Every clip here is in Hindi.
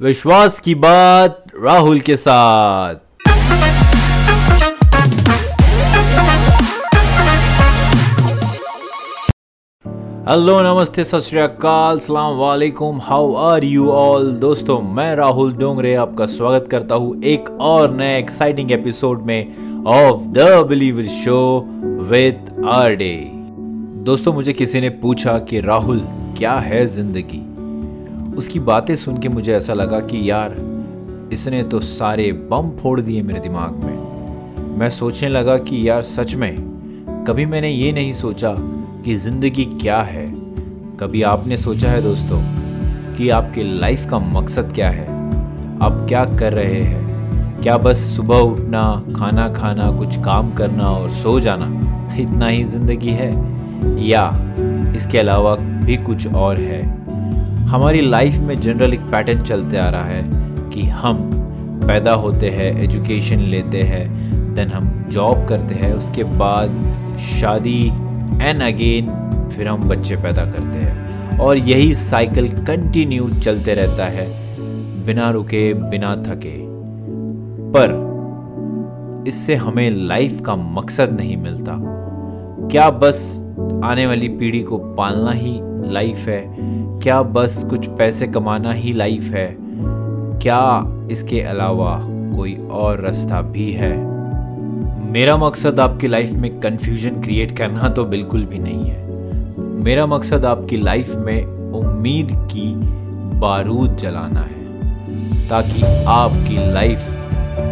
विश्वास की बात राहुल के साथ। हेलो, नमस्ते, सत श्रीकाल सलाम वालेकुम हाउ आर यू ऑल दोस्तों, मैं राहुल डोंगरे आपका स्वागत करता हूँ एक और नए एक्साइटिंग एपिसोड में of the believer show with R D दोस्तों, मुझे किसी ने पूछा कि राहुल, क्या है ज़िंदगी? उसकी बातें सुन के मुझे ऐसा लगा कि यार, इसने तो सारे बम फोड़ दिए मेरे दिमाग में। मैं सोचने लगा कि यार सच में, कभी मैंने ये नहीं सोचा कि ज़िंदगी क्या है। कभी आपने सोचा है दोस्तों कि आपके लाइफ का मकसद क्या है? आप क्या कर रहे हैं? क्या बस सुबह उठना, खाना खाना, कुछ काम करना और सो जाना इतना ही ज़िंदगी है? या इसके अलावा भी कुछ और है? हमारी लाइफ में जनरल एक पैटर्न चलते आ रहा है कि हम पैदा होते हैं एजुकेशन लेते हैं देन हम जॉब करते हैं, उसके बाद शादी एंड अगेन फिर हम बच्चे पैदा करते हैं। और यही साइकिल कंटिन्यू चलते रहता है, बिना रुके, बिना थके। पर इससे हमें लाइफ का मकसद नहीं मिलता। क्या बस आने वाली पीढ़ी को पालना ही लाइफ है? क्या बस कुछ पैसे कमाना ही लाइफ है? क्या इसके अलावा कोई और रास्ता भी है? मेरा मकसद आपकी लाइफ में कंफ्यूजन क्रिएट करना तो बिल्कुल भी नहीं है। मेरा मकसद आपकी लाइफ में उम्मीद की बारूद जलाना है, ताकि आपकी लाइफ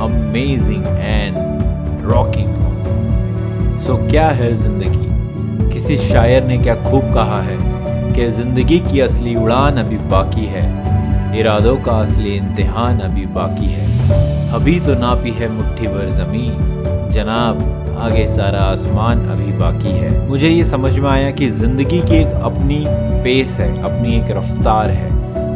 अमेजिंग एंड रॉकिंग हो। सो क्या है ज़िंदगी? किसी शायर ने क्या खूब कहा है? कि ज़िंदगी की असली उड़ान अभी बाकी है। इरादों का असली इम्तिहान अभी बाकी है। अभी तो नापी है मुट्ठी भर ज़मीन। जनाब, आगे सारा आसमान अभी बाकी है। मुझे ये समझ में आया कि ज़िंदगी की एक अपनी पेस है, अपनी एक रफ्तार है,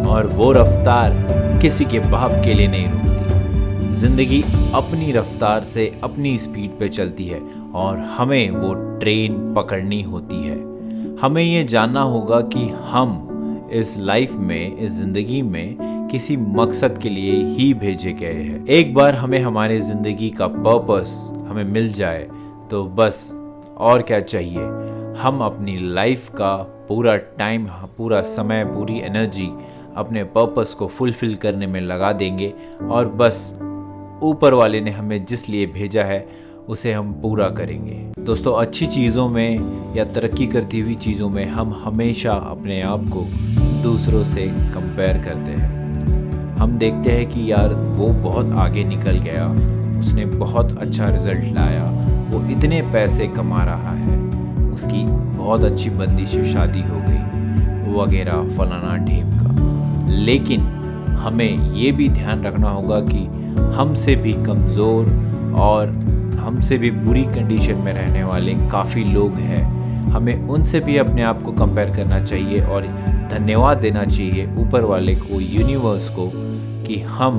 और वो रफ्तार किसी के बाप के लिए नहीं रुकती। ज़िंदगी अपनी रफ्तार से अपनी स्पीड पे चलती है, और हमें वो ट्रेन पकड़नी होती है। हमें ये जानना होगा कि हम इस लाइफ में, इस ज़िंदगी में किसी मकसद के लिए ही भेजे गए हैं। एक बार हमें हमारे ज़िंदगी का पर्पस हमें मिल जाए तो बस और क्या चाहिए? हम अपनी लाइफ का पूरा टाइम पूरा समय, पूरी एनर्जी अपने पर्पस को फुलफिल करने में लगा देंगे और बस ऊपर वाले ने हमें जिस लिए भेजा है उसे हम पूरा करेंगे। दोस्तों, अच्छी चीज़ों में या तरक्की करती हुई चीज़ों में हम हमेशा अपने आप को दूसरों से कंपेयर करते हैं। हम देखते हैं कि यार, वो बहुत आगे निकल गया, उसने बहुत अच्छा रिज़ल्ट लाया, वो इतने पैसे कमा रहा है, उसकी बहुत अच्छी बंदी से शादी हो गई, वगैरह फलाना ढेम का। लेकिन हमें ये भी ध्यान रखना होगा कि हमसे भी कमज़ोर और हमसे भी बुरी कंडीशन में रहने वाले काफ़ी लोग हैं। हमें उनसे भी अपने आप को कंपेयर करना चाहिए और धन्यवाद देना चाहिए ऊपर वाले को यूनिवर्स को कि हम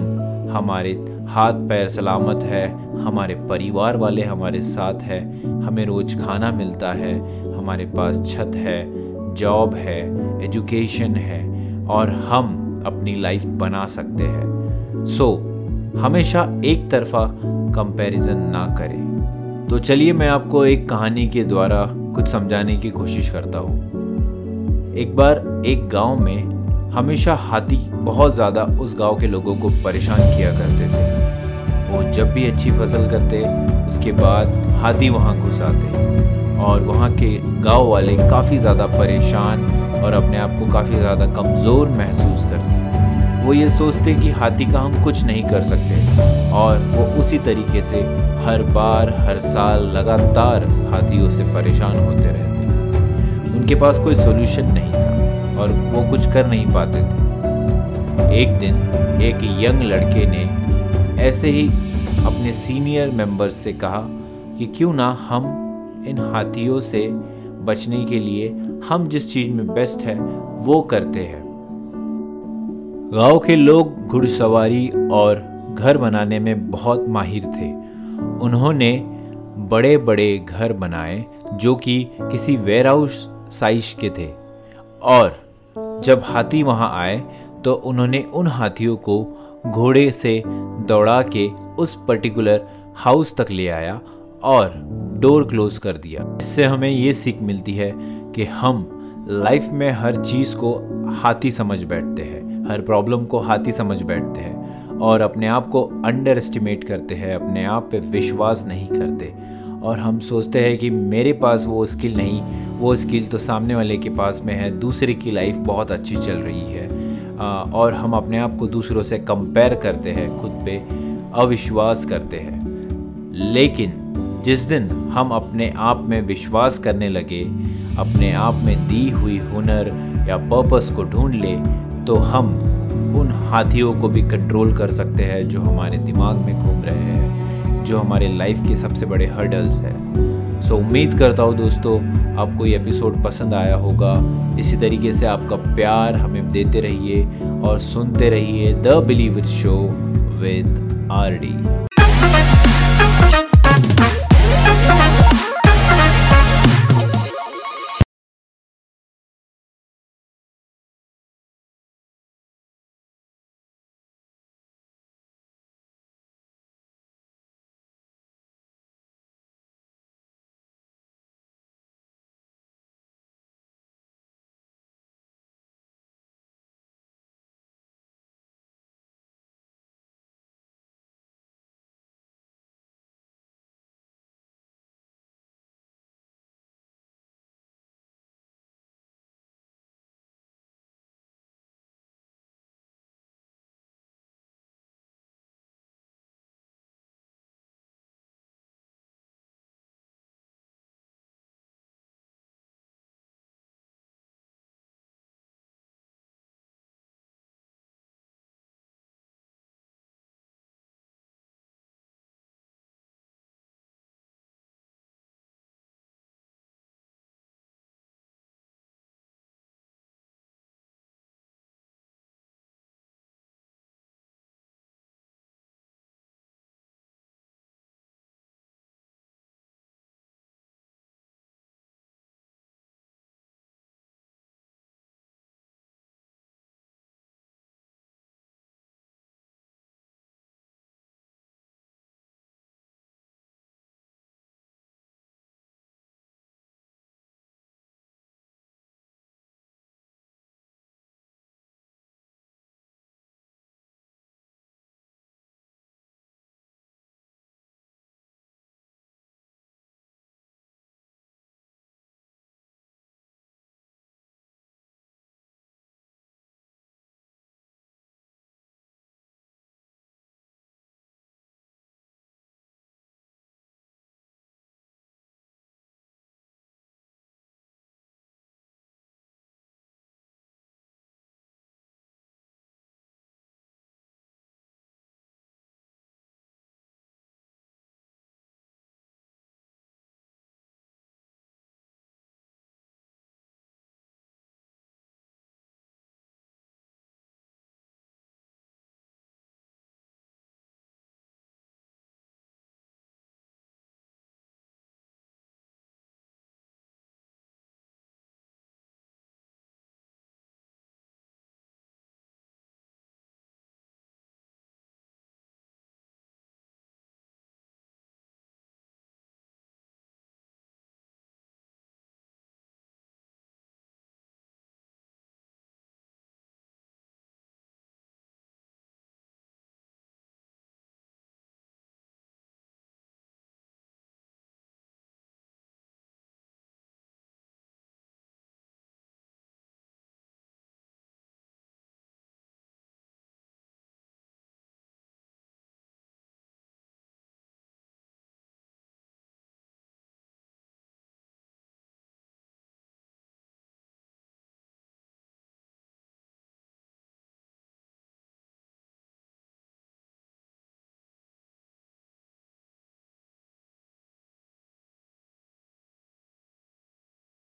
हमारे हाथ पैर सलामत है हमारे परिवार वाले हमारे साथ है हमें रोज़ खाना मिलता है हमारे पास छत है जॉब है एजुकेशन है और हम अपनी लाइफ बना सकते हैं। सो so, हमेशा एक तरफा कंपैरिजन ना करें। तो चलिए मैं आपको एक कहानी के द्वारा कुछ समझाने की कोशिश करता हूँ। एक बार एक गाँव में हमेशा हाथी बहुत ज़्यादा उस गाँव के लोगों को परेशान किया करते थे। वो जब भी अच्छी फ़सल करते, उसके बाद हाथी वहाँ घुस आते और वहाँ के गाँव वाले काफ़ी ज़्यादा परेशान और अपने आप को काफ़ी ज़्यादा कमज़ोर महसूस वो ये सोचते कि हाथी का हम कुछ नहीं कर सकते। और वो उसी तरीके से हर बार, हर साल लगातार हाथियों से परेशान होते रहते उनके पास कोई सोल्यूशन नहीं था और वो कुछ कर नहीं पाते थे। एक दिन एक यंग लड़के ने ऐसे ही अपने सीनियर मेंबर्स से कहा कि क्यों ना हम इन हाथियों से बचने के लिए, हम जिस चीज़ में बेस्ट है, वो करते हैं। गाँव के लोग घुड़सवारी और घर बनाने में बहुत माहिर थे। उन्होंने बड़े बड़े घर बनाए जो कि किसी वेयर हाउस साइज़ के थे। और जब हाथी वहाँ आए तो उन्होंने उन हाथियों को घोड़े से दौड़ा के उस पर्टिकुलर हाउस तक ले आया और डोर क्लोज कर दिया। इससे हमें ये सीख मिलती है कि हम लाइफ में हर चीज़ को हाथी समझ बैठते हैं। हर प्रॉब्लम को हाथी समझ बैठते हैं और अपने आप को अंडर एस्टिमेट करते हैं, अपने आप पे विश्वास नहीं करते। और हम सोचते हैं कि मेरे पास वो स्किल नहीं, वो स्किल तो सामने वाले के पास में है, दूसरे की लाइफ बहुत अच्छी चल रही है। और हम अपने आप को दूसरों से कंपेयर करते हैं, खुद पे अविश्वास करते हैं। लेकिन जिस दिन हम अपने आप में विश्वास करने लगे, अपने आप में दी हुई हुनर या पर्पस को ढूंढ ले तो हम उन हाथियों को भी कंट्रोल कर सकते हैं जो हमारे दिमाग में घूम रहे हैं, जो हमारे लाइफ के सबसे बड़े हर्डल्स हैं। सो उम्मीद करता हूँ दोस्तों, आपको ये एपिसोड पसंद आया होगा। इसी तरीके से आपका प्यार हमें देते रहिए और सुनते रहिए the believer show with R D